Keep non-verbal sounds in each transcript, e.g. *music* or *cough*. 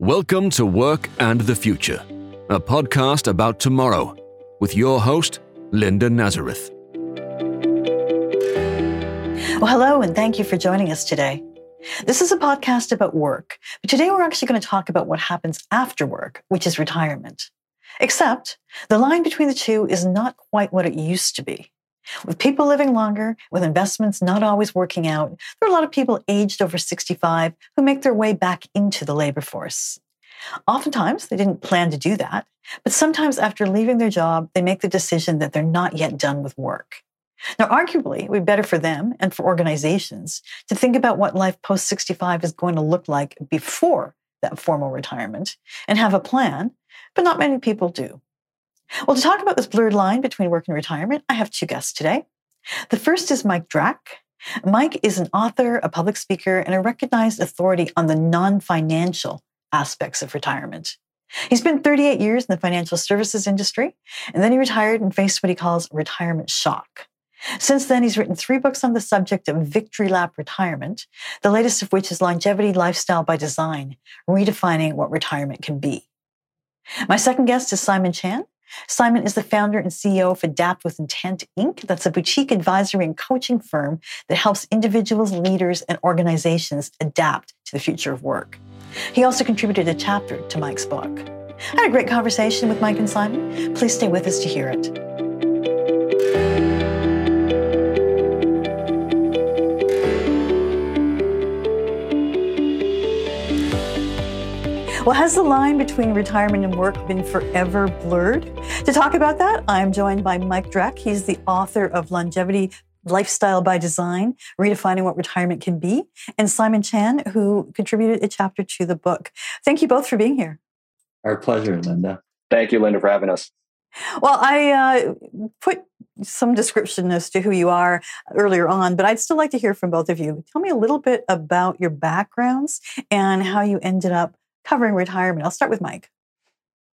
Welcome to Work and the Future, a podcast about tomorrow with your host, Linda Nazareth. Well, hello, and thank you for joining us today. This is a podcast about work, but today we're actually going to talk about what happens after work, which is retirement. Except the line between the two is not quite what it used to be. With people living longer, with investments not always working out, there are a lot of people aged over 65 who make their way back into the labor force. Oftentimes, they didn't plan to do that, but sometimes after leaving their job, they make the decision that they're not yet done with work. Now, arguably, it would be better for them and for organizations to think about what life post 65 is going to look like before that formal retirement and have a plan, but not many people do. Well, to talk about this blurred line between work and retirement, I have two guests today. The first is Mike Drak. Mike is an author, a public speaker, and a recognized authority on the non financial aspects of retirement. He spent 38 years in the financial services industry, and then he retired and faced what he calls retirement shock. Since then, he's written three books on the subject of victory lap retirement, the latest of which is Longevity Lifestyle by Design Redefining What Retirement Can Be. My second guest is Simon Chan. Simon is the founder and CEO of Adapt with Intent Inc. That's a boutique advisory and coaching firm that helps individuals, leaders, and organizations adapt to the future of work. He also contributed a chapter to Mike's book. I had a great conversation with Mike and Simon. Please stay with us to hear it. Well, has the line between retirement and work been forever blurred? To talk about that, I'm joined by Mike Drak. He's the author of Longevity Lifestyle by Design, Redefining What Retirement Can Be, and Simon Chan, who contributed a chapter to the book. Thank you both for being here. Our pleasure, Linda. Thank you, Linda, for having us. Well, I uh, put some description as to who you are earlier on, but I'd still like to hear from both of you. Tell me a little bit about your backgrounds and how you ended up covering retirement. I'll start with Mike.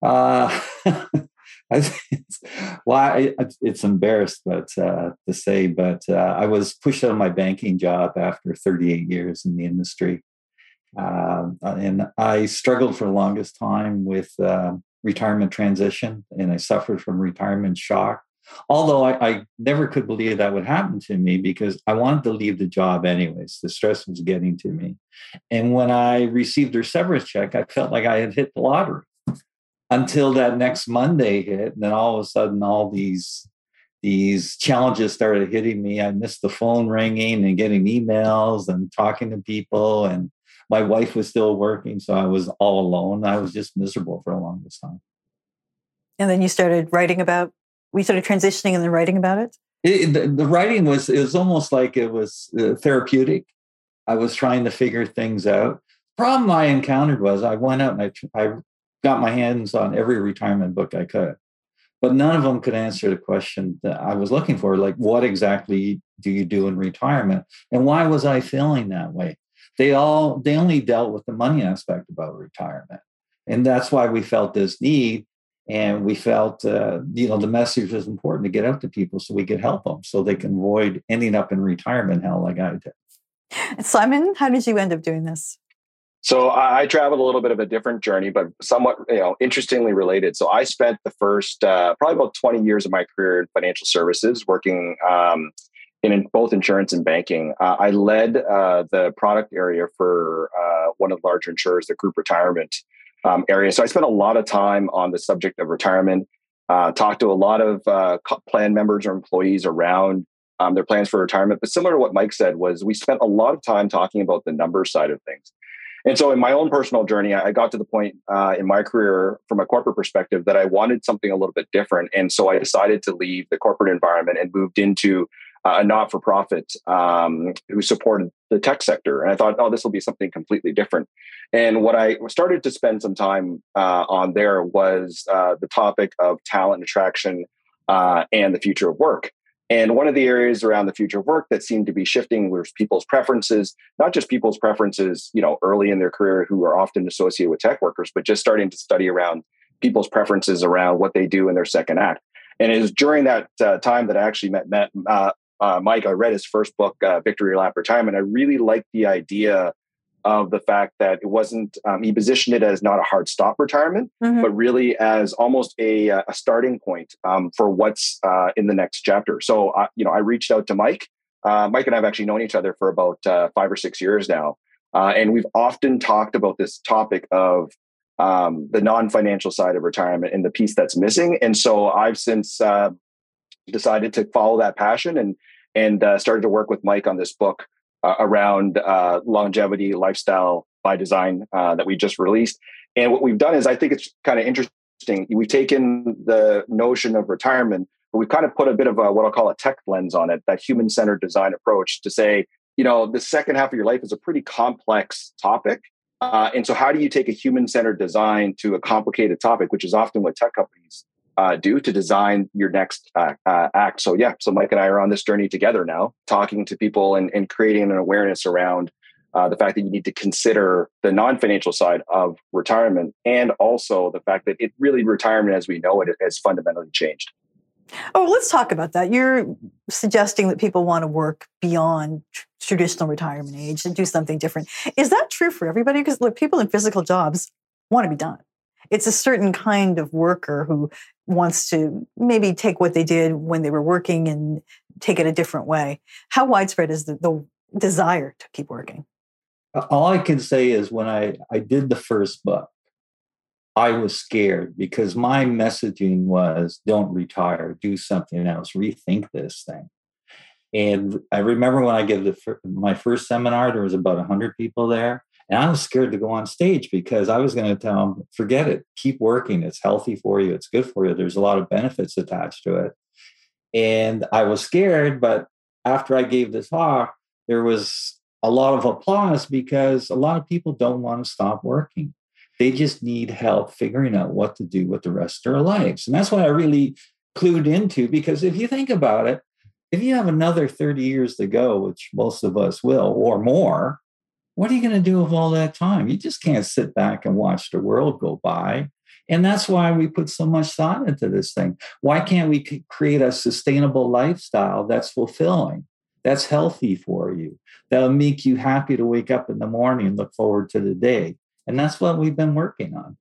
Uh, *laughs* well, I, it's embarrassed, but uh, to say, but uh, I was pushed out of my banking job after 38 years in the industry, uh, and I struggled for the longest time with uh, retirement transition, and I suffered from retirement shock. Although I, I, never could believe that would happen to me because I wanted to leave the job anyways. The stress was getting to me. And when I received her severance check, I felt like I had hit the lottery until that next Monday hit. And then all of a sudden, all these these challenges started hitting me. I missed the phone ringing and getting emails and talking to people. And my wife was still working, so I was all alone. I was just miserable for a longest time. And then you started writing about. We started transitioning and then writing about it. it the, the, writing was it was almost like it was uh, therapeutic. I was trying to figure things out. Problem I encountered was I went out and I, I got my hands on every retirement book I could, but none of them could answer the question that I was looking for like, what exactly do you do in retirement? And why was I feeling that way? They all, they only dealt with the money aspect about retirement. And that's why we felt this need. And we felt, uh, you know, the message was important to get out to people so we could help them so they can avoid ending up in retirement hell like I did. Simon, how did you end up doing this? So I, traveled a little bit of a different journey, but somewhat, you know, interestingly related. So I spent the first uh, probably about 20 years of my career in financial services, working um, in both insurance and banking. Uh, I led uh, the product area for uh, one of the larger insurers, the group retirement um, area. So I spent a lot of time on the subject of retirement. Uh, talked to a lot of uh, plan members or employees around um, their plans for retirement. But similar to what Mike said, was we spent a lot of time talking about the number side of things. And so, in my own personal journey, I got to the point uh, in my career, from a corporate perspective, that I wanted something a little bit different. And so, I decided to leave the corporate environment and moved into uh, a not for profit um, who supported the tech sector. And I thought, oh, this will be something completely different. And what I started to spend some time uh, on there was uh, the topic of talent attraction uh, and the future of work. And one of the areas around the future of work that seemed to be shifting was people's preferences, not just people's preferences, you know, early in their career who are often associated with tech workers, but just starting to study around people's preferences around what they do in their second act. And it was during that uh, time that I actually met, met uh, uh, Mike. I read his first book, uh, Victory Lap Retirement. I really liked the idea of the fact that it wasn't um, he positioned it as not a hard stop retirement mm-hmm. but really as almost a, a starting point um, for what's uh, in the next chapter so uh, you know i reached out to mike uh, mike and i have actually known each other for about uh, five or six years now uh, and we've often talked about this topic of um, the non-financial side of retirement and the piece that's missing and so i've since uh, decided to follow that passion and and started to work with mike on this book uh, around uh, longevity lifestyle by design uh, that we just released. And what we've done is, I think it's kind of interesting. We've taken the notion of retirement, but we've kind of put a bit of a, what I'll call a tech lens on it, that human centered design approach to say, you know, the second half of your life is a pretty complex topic. Uh, and so, how do you take a human centered design to a complicated topic, which is often what tech companies uh, do to design your next uh, uh, act. So yeah, so Mike and I are on this journey together now, talking to people and, and creating an awareness around uh, the fact that you need to consider the non-financial side of retirement, and also the fact that it really retirement as we know it has fundamentally changed. Oh, let's talk about that. You're suggesting that people want to work beyond traditional retirement age and do something different. Is that true for everybody? Because look, people in physical jobs want to be done. It's a certain kind of worker who wants to maybe take what they did when they were working and take it a different way. How widespread is the, the desire to keep working? All I can say is when I, I did the first book, I was scared because my messaging was don't retire, do something else, rethink this thing. And I remember when I gave the, my first seminar, there was about 100 people there. And I was scared to go on stage because I was going to tell them, forget it, keep working. It's healthy for you, it's good for you. There's a lot of benefits attached to it. And I was scared, but after I gave the talk, there was a lot of applause because a lot of people don't want to stop working. They just need help figuring out what to do with the rest of their lives. And that's what I really clued into because if you think about it, if you have another 30 years to go, which most of us will, or more, what are you going to do with all that time? You just can't sit back and watch the world go by. And that's why we put so much thought into this thing. Why can't we create a sustainable lifestyle that's fulfilling, that's healthy for you, that'll make you happy to wake up in the morning and look forward to the day? And that's what we've been working on.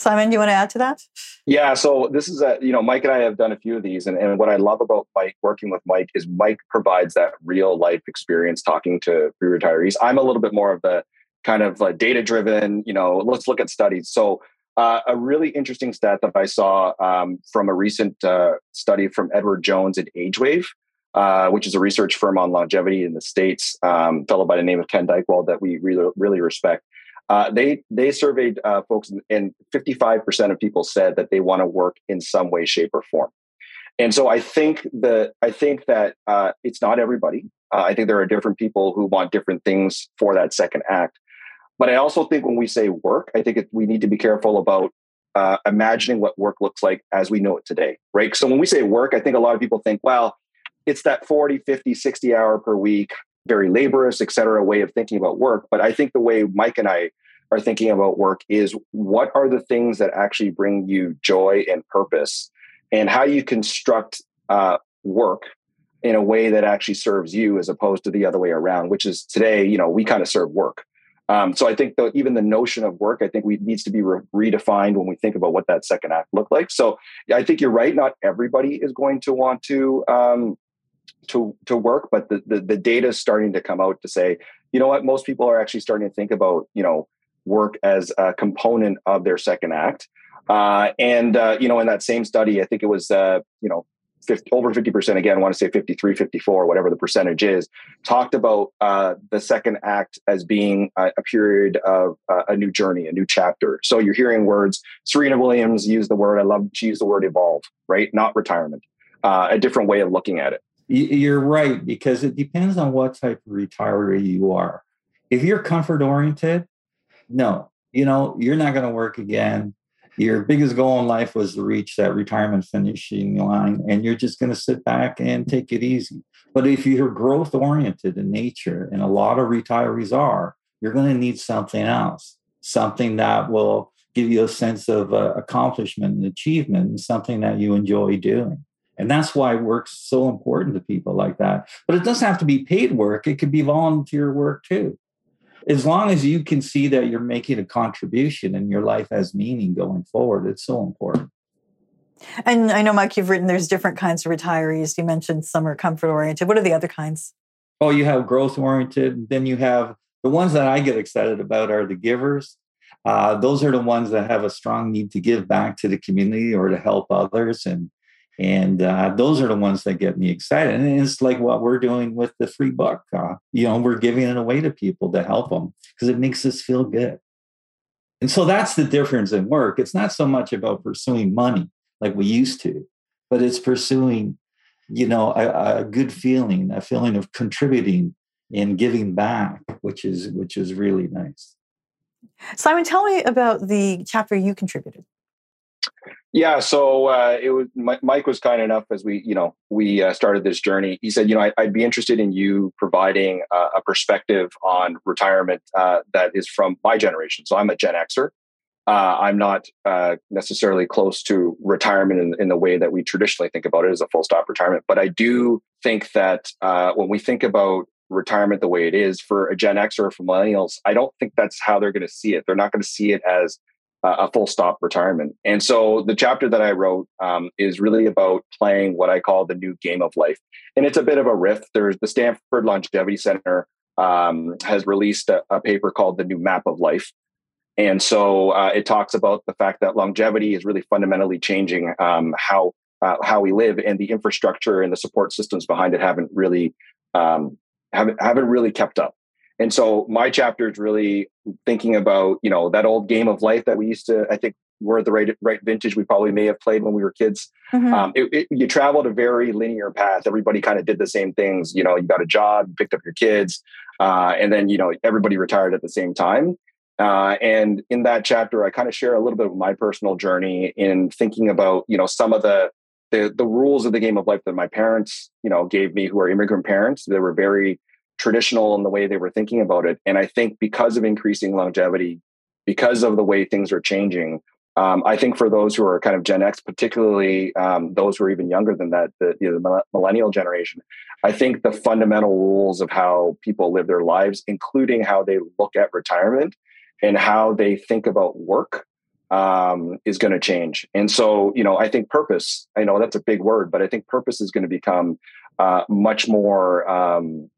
Simon, do you want to add to that? Yeah. So this is a, you know, Mike and I have done a few of these. And, and what I love about Mike working with Mike is Mike provides that real life experience talking to pre retirees. I'm a little bit more of the kind of uh, data driven, you know, let's look at studies. So uh, a really interesting stat that I saw um, from a recent uh, study from Edward Jones at AgeWave, uh, which is a research firm on longevity in the States, um, fellow by the name of Ken Dychtwald that we really, really respect. Uh, they they surveyed uh, folks, and 55% of people said that they want to work in some way, shape, or form. And so I think that I think that uh, it's not everybody. Uh, I think there are different people who want different things for that second act. But I also think when we say work, I think it, we need to be careful about uh, imagining what work looks like as we know it today, right? So when we say work, I think a lot of people think, well, it's that 40, 50, 60 hour per week, very laborious, et cetera, way of thinking about work. But I think the way Mike and I are thinking about work is what are the things that actually bring you joy and purpose? And how you construct uh, work in a way that actually serves you as opposed to the other way around which is today you know we kind of serve work. Um, so i think that even the notion of work i think we needs to be re- redefined when we think about what that second act looked like. So i think you're right not everybody is going to want to um, to to work but the, the the data is starting to come out to say you know what most people are actually starting to think about you know work as a component of their second act. Uh, and, uh, you know, in that same study, I think it was, uh, you know, 50, over 50%, again, I want to say 53, 54, whatever the percentage is, talked about uh, the second act as being a, a period of uh, a new journey, a new chapter. So you're hearing words, Serena Williams used the word, I love, she used the word evolve, right? Not retirement, uh, a different way of looking at it. You're right, because it depends on what type of retiree you are. If you're comfort oriented, no, you know, you're not going to work again. Your biggest goal in life was to reach that retirement finishing line, and you're just going to sit back and take it easy. But if you're growth oriented in nature, and a lot of retirees are, you're going to need something else, something that will give you a sense of uh, accomplishment and achievement, and something that you enjoy doing. And that's why work's so important to people like that. But it doesn't have to be paid work, it could be volunteer work too as long as you can see that you're making a contribution and your life has meaning going forward, it's so important. And I know, Mike, you've written there's different kinds of retirees. You mentioned some are comfort oriented. What are the other kinds? Oh, you have growth oriented. Then you have the ones that I get excited about are the givers. Uh, those are the ones that have a strong need to give back to the community or to help others. And and uh, those are the ones that get me excited. And it's like what we're doing with the free book. Uh, you know, we're giving it away to people to help them because it makes us feel good. And so that's the difference in work. It's not so much about pursuing money like we used to, but it's pursuing, you know, a, a good feeling, a feeling of contributing and giving back, which is which is really nice. Simon, tell me about the chapter you contributed. Yeah, so uh, it was Mike was kind enough as we, you know, we uh, started this journey. He said, you know, I, would be interested in you providing uh, a perspective on retirement uh, that is from my generation. So I'm a Gen Xer. Uh, I'm not uh, necessarily close to retirement in, in, the way that we traditionally think about it as a full stop retirement, but I do think that when we think about retirement the way it is for a Gen X or for millennials, I don't think that's how they're going to see it. They're not going to see it as a full stop retirement. And so the chapter that I wrote um, is really about playing what I call the new game of life. And it's a bit of a riff. There's the Stanford Longevity Center um, has released a, a, paper called The New Map of Life. And so uh, it talks about the fact that longevity is really fundamentally changing um, how uh, how we live, and the infrastructure and the support systems behind it haven't really um, haven't haven't really kept up. And so my chapter is really thinking about, you know, that old game of life that we used to, I think we're the right, right vintage we probably may have played when we were kids. Mm-hmm. Um, it, it, you traveled a very linear path. Everybody kind of did the same things. You know, you got a job, you picked up your kids, uh, and then, you know, everybody retired at the same time. Uh, and in that chapter, I kind of share a little bit of my personal journey in thinking about, you know, some of the, the, the rules of the game of life that my parents, you know, gave me who are immigrant parents. They were very traditional in the way they were thinking about it. And I think because of increasing longevity, because of the way things are changing, um, I think for those who are kind of Gen X, particularly um, those who are even younger than that, the, you know, the millennial generation, I think the fundamental rules of how people live their lives, including how they look at retirement and how they think about work, um, is going to change. And so, you know, I think purpose, I know that's a big word, but I think purpose is going to become uh, much more um,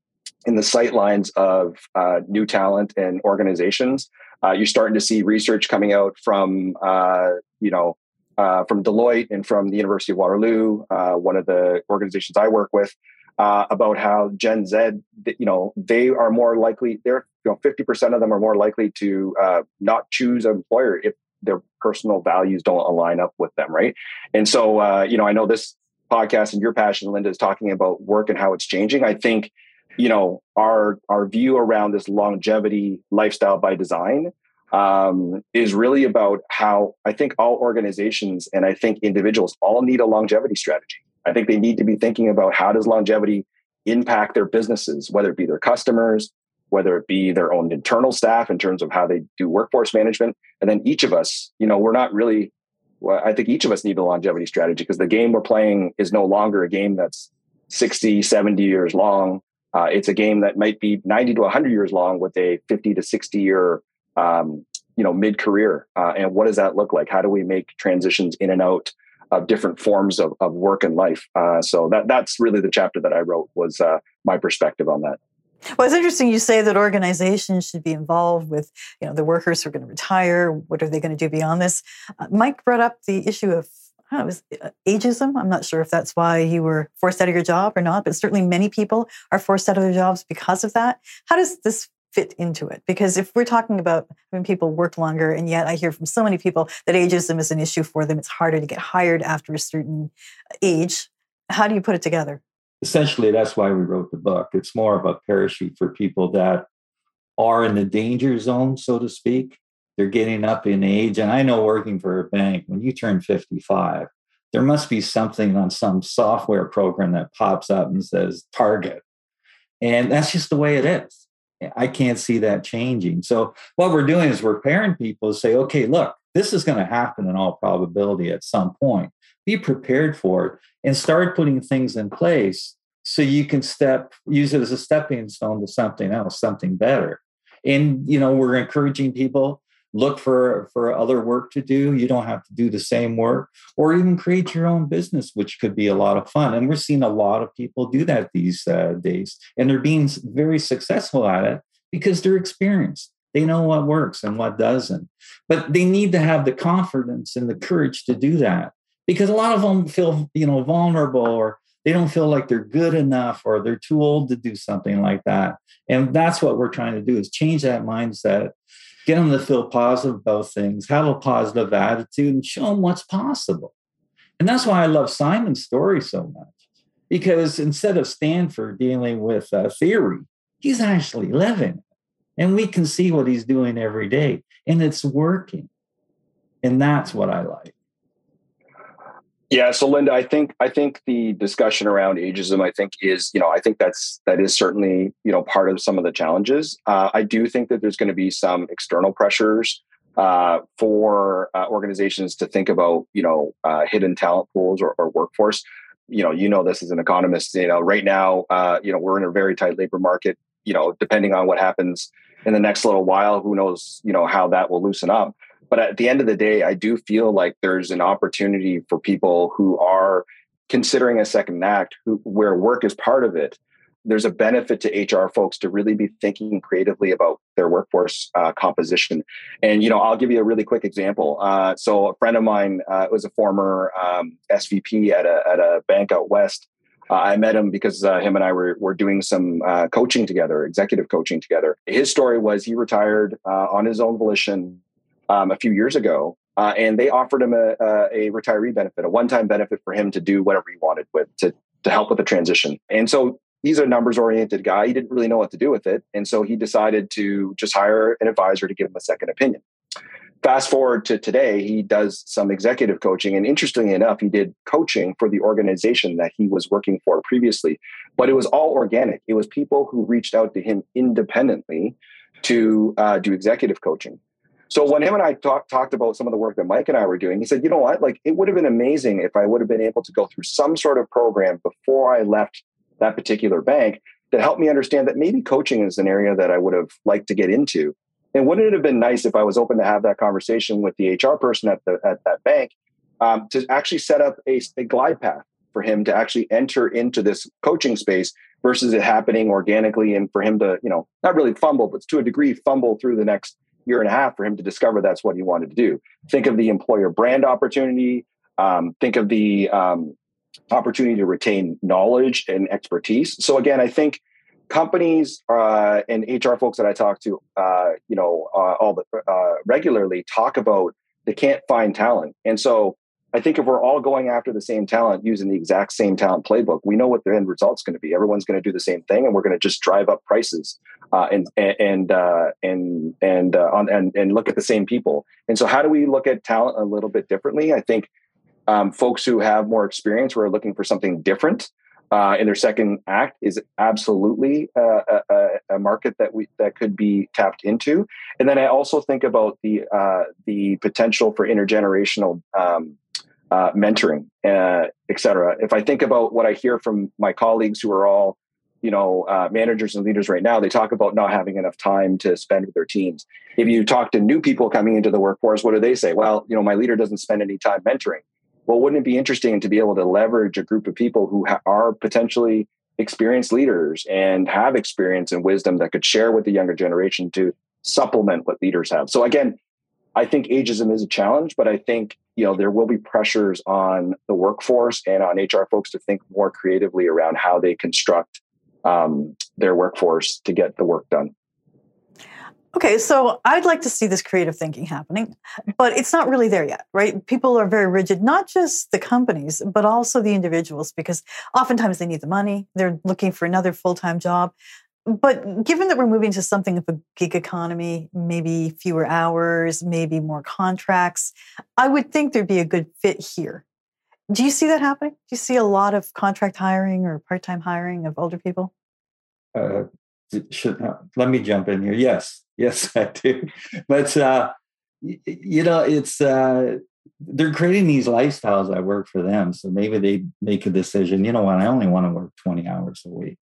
in the sight lines of uh, new talent and organizations. Uh, you're starting to see research coming out from, uh, you know, uh, from Deloitte and from the University of Waterloo, uh, one of the organizations I work with, uh, about how Gen Z, you know, they are more likely. They're, you know, 50% of them are more likely to not choose an employer if their personal values don't align up with them, right? And so, you know, I know this podcast and your passion, Linda, is talking about work and how it's changing. I think you know our our view around this longevity lifestyle by design um, is really about how I think all organizations and I think individuals all need a longevity strategy. I think they need to be thinking about how does longevity impact their businesses, whether it be their customers, whether it be their own internal staff in terms of how they do workforce management, and then each of us, you know, we're not really. Well, I think each of us need a longevity strategy because the game we're playing is no longer a game that's 60, 70 years long uh, it's a game that might be 90 to 100 years long with a 50 to 60 year, um, you know, mid career. Uh, and what does that look like? How do we make transitions in and out of different forms of, of work and life? Uh, so that that's really the chapter that I wrote was uh, my perspective on that. Well, it's interesting you say that organizations should be involved with, you know, the workers who are going to retire. What are they going to do beyond this? Uh, Mike brought up the issue of know, it was uh, ageism. I'm not sure if that's why you were forced out of your job or not, but certainly many people are forced out of their jobs because of that. How does this fit into it? Because if we're talking about when people work longer, and yet I hear from so many people that ageism is an issue for them, it's harder to get hired after a certain age. How do you put it together? Essentially, that's why we wrote the book. It's more of a parachute for people that are in the danger zone, so to speak, they're getting up in age. And I know working for a bank, when you turn 55, there must be something on some software program that pops up and says target. And that's just the way it is. I can't see that changing. So, what we're doing is we're pairing people to say, okay, look, this is going to happen in all probability at some point. Be prepared for it and start putting things in place so you can step, use it as a stepping stone to something else, something better. And you know, we're encouraging people look for for other work to do. You don't have to do the same work or even create your own business which could be a lot of fun. And we're seeing a lot of people do that these uh, days and they're being very successful at it because they're experienced. They know what works and what doesn't. But they need to have the confidence and the courage to do that because a lot of them feel you know vulnerable or they don't feel like they're good enough or they're too old to do something like that. And that's what we're trying to do is change that mindset get them to feel positive about things, have a positive attitude, and show them what's possible. And that's why I love Simon's story so much, because instead of Stanford dealing with uh, theory, he's actually living. And we can see what he's doing every day, and it's working. And that's what I like. Yeah, so Linda, I think I think the discussion around ageism, I think is you know I think that's that is certainly you know part of some of the challenges. Uh, I do think that there's going to be some external pressures uh, for uh, organizations to think about you know uh, hidden talent pools or, or, workforce. You know, you know this as an economist. You know, right now, uh, you know we're in a very tight labor market. You know, depending on what happens in the next little while, who knows? You know how that will loosen up. But at the end of the day, I do feel like there's an opportunity for people who are considering a second act, who, where work is part of it. There's a benefit to HR folks to really be thinking creatively about their workforce uh, composition. And you know, I'll give you a really quick example. Uh, so, a friend of mine uh, was a former um, SVP at a at a bank out west. Uh, I met him because uh, him and I were, were doing some uh, coaching together, executive coaching together. His story was he retired uh, on his own volition um, a few years ago, uh, and they offered him a, a, a retiree benefit, a one-time benefit for him to do whatever he wanted with to to help with the transition. And so he's a numbers-oriented guy. He didn't really know what to do with it, and so he decided to just hire an advisor to give him a second opinion. Fast forward to today, he does some executive coaching, and interestingly enough, he did coaching for the organization that he was working for previously. But it was all organic. It was people who reached out to him independently to uh, do executive coaching. So when him and I talk, talked about some of the work that Mike and I were doing, he said, you know what? Like it would have been amazing if I would have been able to go through some sort of program before I left that particular bank that helped me understand that maybe coaching is an area that I would have liked to get into. And wouldn't it have been nice if I was open to have that conversation with the HR person at the at that bank um, to actually set up a, a glide path for him to actually enter into this coaching space versus it happening organically and for him to, you know, not really fumble, but to a degree fumble through the next year and a half for him to discover that's what he wanted to do. Think of the employer brand opportunity. Um, think of the um, opportunity to retain knowledge and expertise. So again, I think companies uh, and HR folks that I talk to, uh, you know, uh, all the uh, regularly talk about they can't find talent, and so I think if we're all going after the same talent using the exact same talent playbook, we know what the end result's going to be. Everyone's going to do the same thing, and we're going to just drive up prices uh, and and uh, and and uh, on and and look at the same people. And so, how do we look at talent a little bit differently? I think um, folks who have more experience, who are looking for something different uh, in their second act, is absolutely uh, a, a, market that we that could be tapped into. And then I also think about the uh, the potential for intergenerational. Um, uh, mentoring, uh, et cetera. If I think about what I hear from my colleagues who are all, you know, uh, managers and leaders right now, they talk about not having enough time to spend with their teams. If you talk to new people coming into the workforce, what do they say? Well, you know, my leader doesn't spend any time mentoring. Well, wouldn't it be interesting to be able to leverage a group of people who ha- are potentially experienced leaders and have experience and wisdom that could share with the younger generation to supplement what leaders have? So again, I think ageism is a challenge, but I think you know there will be pressures on the workforce and on HR folks to think more creatively around how they construct um, their workforce to get the work done. Okay, so I'd like to see this creative thinking happening, but it's not really there yet, right? People are very rigid, not just the companies, but also the individuals, because oftentimes they need the money. They're looking for another full time job. But given that we're moving to something of a gig economy, maybe fewer hours, maybe more contracts, I would think there'd be a good fit here. Do you see that happening? Do you see a lot of contract hiring or part time hiring of older people? Uh, should, uh, let me jump in here. Yes, *laughs* yes, I do. But, uh, you know, it's, uh, they're creating these lifestyles that work for them. So maybe they make a decision, you know what, I only want to work 20 hours a week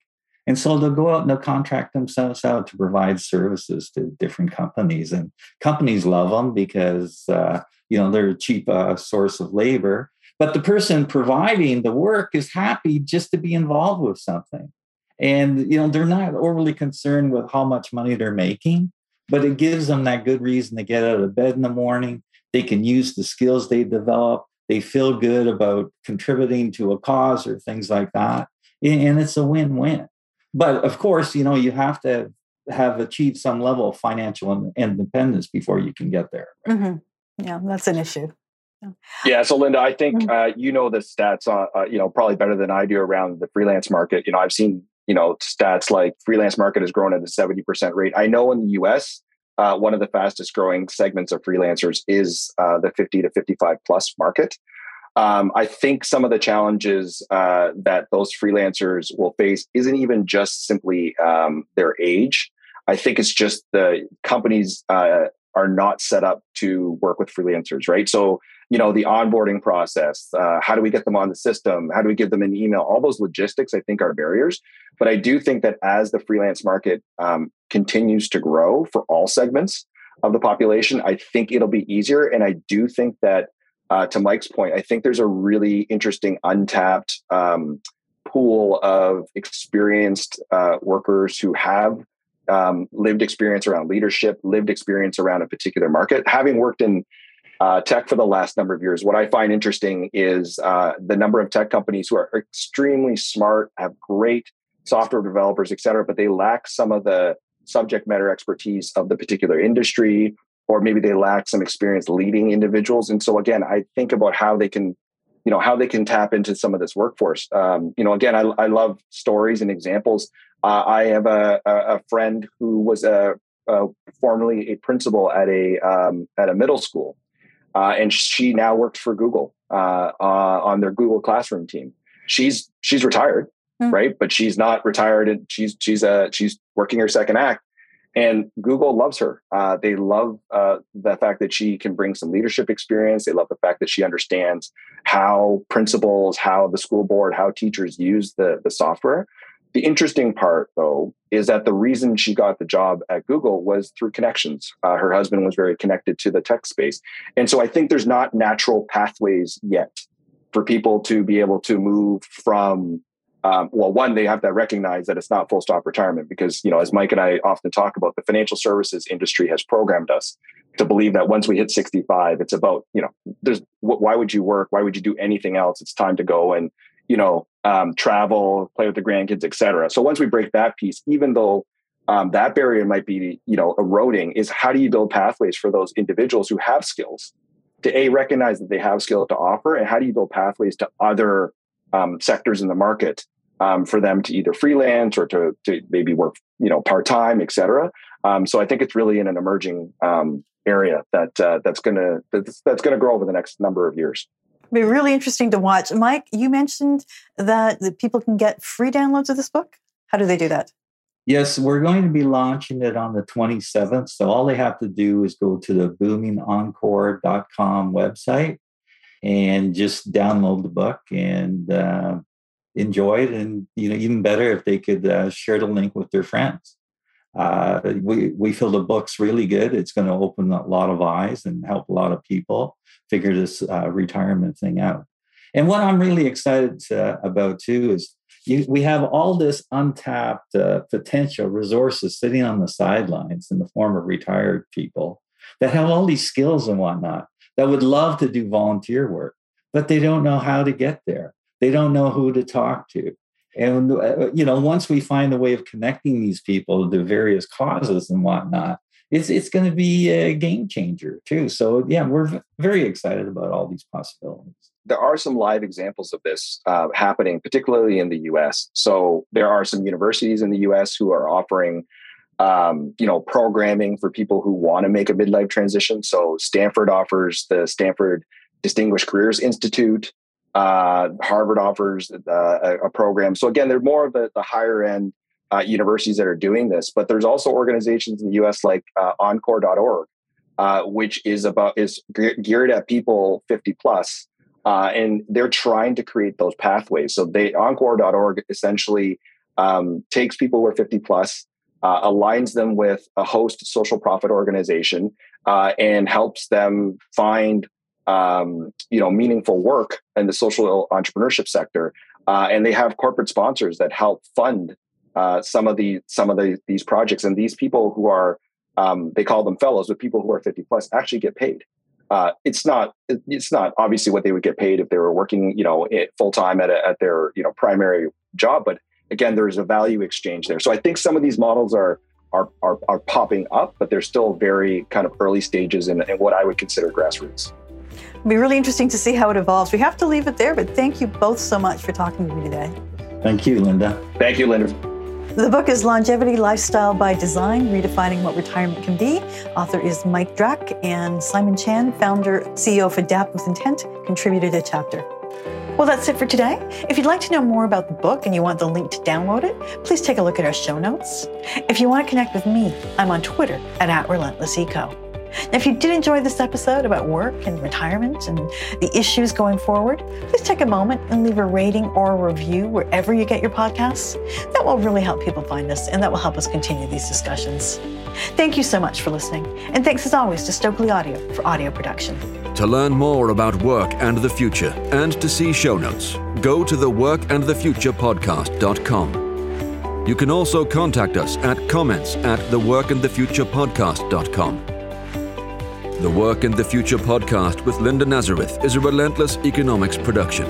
And so they'll go out and they'll contract themselves out to provide services to different companies. And companies love them because, uh, you know, they're a cheap uh, source of labor. But the person providing the work is happy just to be involved with something. And, you know, they're not overly concerned with how much money they're making, but it gives them that good reason to get out of bed in the morning. They can use the skills they develop. They feel good about contributing to a cause or things like that. And it's a win win. But of course, you know, you have to have achieved some level of financial independence before you can get there. Right? Mm-hmm. Yeah, that's an issue. Yeah. So, Linda, I think mm-hmm. uh, you know the stats on, uh, you know, probably better than I do around the freelance market. You know, I've seen, you know, stats like freelance market has grown at a 70% rate. I know in the US, uh, one of the fastest growing segments of freelancers is uh, the 50 to 55 plus market. Um, I think some of the challenges uh, that those freelancers will face isn't even just simply um, their age. I think it's just the companies uh, are not set up to work with freelancers, right? So, you know, the onboarding process, uh, how do we get them on the system? How do we give them an email? All those logistics, I think, are barriers. But I do think that as the freelance market um, continues to grow for all segments of the population, I think it'll be easier. And I do think that uh, to Mike's point, I think there's a really interesting untapped um, pool of experienced uh, workers who have um, lived experience around leadership, lived experience around a particular market. Having worked in uh, tech for the last number of years, what I find interesting is uh, the number of tech companies who are extremely smart, have great software developers, et cetera, but they lack some of the subject matter expertise of the particular industry or maybe they lack some experience leading individuals. And so again, I think about how they can, you know, how they can tap into some of this workforce. Um, you know, again, I, I love stories and examples. Uh, I have a, a friend who was a, a formerly a principal at a um, at a middle school, uh, and she now works for Google uh, uh on their Google Classroom team. She's she's retired, mm-hmm. right? But she's not retired, and she's she's uh, she's working her second act and Google loves her. Uh, they love uh, the fact that she can bring some leadership experience. They love the fact that she understands how principals, how the school board, how teachers use the, the software. The interesting part, though, is that the reason she got the job at Google was through connections. Uh, her husband was very connected to the tech space. And so I think there's not natural pathways yet for people to be able to move from um, well, one, they have to recognize that it's not full stop retirement because, you know, as Mike and I often talk about, the financial services industry has programmed us to believe that once we hit 65, it's about, you know, there's why would you work? Why would you do anything else? It's time to go and, you know, um, travel, play with the grandkids, et cetera. So once we break that piece, even though um, that barrier might be, you know, eroding, is how do you build pathways for those individuals who have skills to a recognize that they have skill to offer, and how do you build pathways to other um, sectors in the market um, for them to either freelance or to, to maybe work, you know, part time, et cetera. Um, so I think it's really in an emerging um, area that uh, that's going to that's, that's going to grow over the next number of years. It'll be really interesting to watch. Mike, you mentioned that, that people can get free downloads of this book. How do they do that? Yes, we're going to be launching it on the 27th. So all they have to do is go to the boomingencore.com website and just download the book and uh, enjoy it. And you know, even better if they could uh, share the link with their friends. Uh, we we feel the book's really good. It's going to open a lot of eyes and help a lot of people figure this uh, retirement thing out. And what I'm really excited about too is you, we have all this untapped uh, potential resources sitting on the sidelines in the form of retired people that have all these skills and whatnot that would love to do volunteer work, but they don't know how to get there. They don't know who to talk to. And, uh, you know, once we find a way of connecting these people to various causes and whatnot, it's, it's going to be a game changer too. So, yeah, we're very excited about all these possibilities. There are some live examples of this uh, happening, particularly in the US. So, there are some universities in the US who are offering um, you know, programming for people who want to make a midlife transition. So Stanford offers the Stanford Distinguished Careers Institute. Uh, Harvard offers uh, a, program. So again, they're more of the, the higher end uh, universities that are doing this, but there's also organizations in the U.S. like uh, Encore.org, uh, which is about is geared at people 50 plus, uh, and they're trying to create those pathways. So they Encore.org essentially um, takes people who are 50 plus, uh, aligns them with a host social profit organization, uh, and helps them find um, you know meaningful work in the social entrepreneurship sector. Uh, and they have corporate sponsors that help fund uh, some of the some of the, these projects. And these people who are um, they call them fellows, but people who are 50 plus actually get paid. Uh, it's not it's not obviously what they would get paid if they were working you know full time at, at their you know primary job, but again there's a value exchange there. So I think some of these models are are are, are popping up, but they're still very kind of early stages in, in what I would consider grassroots. It'll be really interesting to see how it evolves. We have to leave it there, but thank you both so much for talking to me today. Thank you, Linda. Thank you, Linda. The book is Longevity Lifestyle by Design Redefining What Retirement Can Be. Author is Mike Drak, and Simon Chan, founder, CEO of Adapt with Intent, contributed a chapter. Well, that's it for today. If you'd like to know more about the book and you want the link to download it, please take a look at our show notes. If you want to connect with me, I'm on Twitter at, at RelentlessEco. Now, if you did enjoy this episode about work and retirement and the issues going forward, please take a moment and leave a rating or a review wherever you get your podcasts. That will really help people find us and that will help us continue these discussions. Thank you so much for listening. And thanks as always to Stokely Audio for audio production. To learn more about work and the future and to see show notes, go to the workandthefuturepodcast.com. You can also contact us at comments at theworkandthefuturepodcast.com. The Work and the Future podcast with Linda Nazareth is a relentless economics production.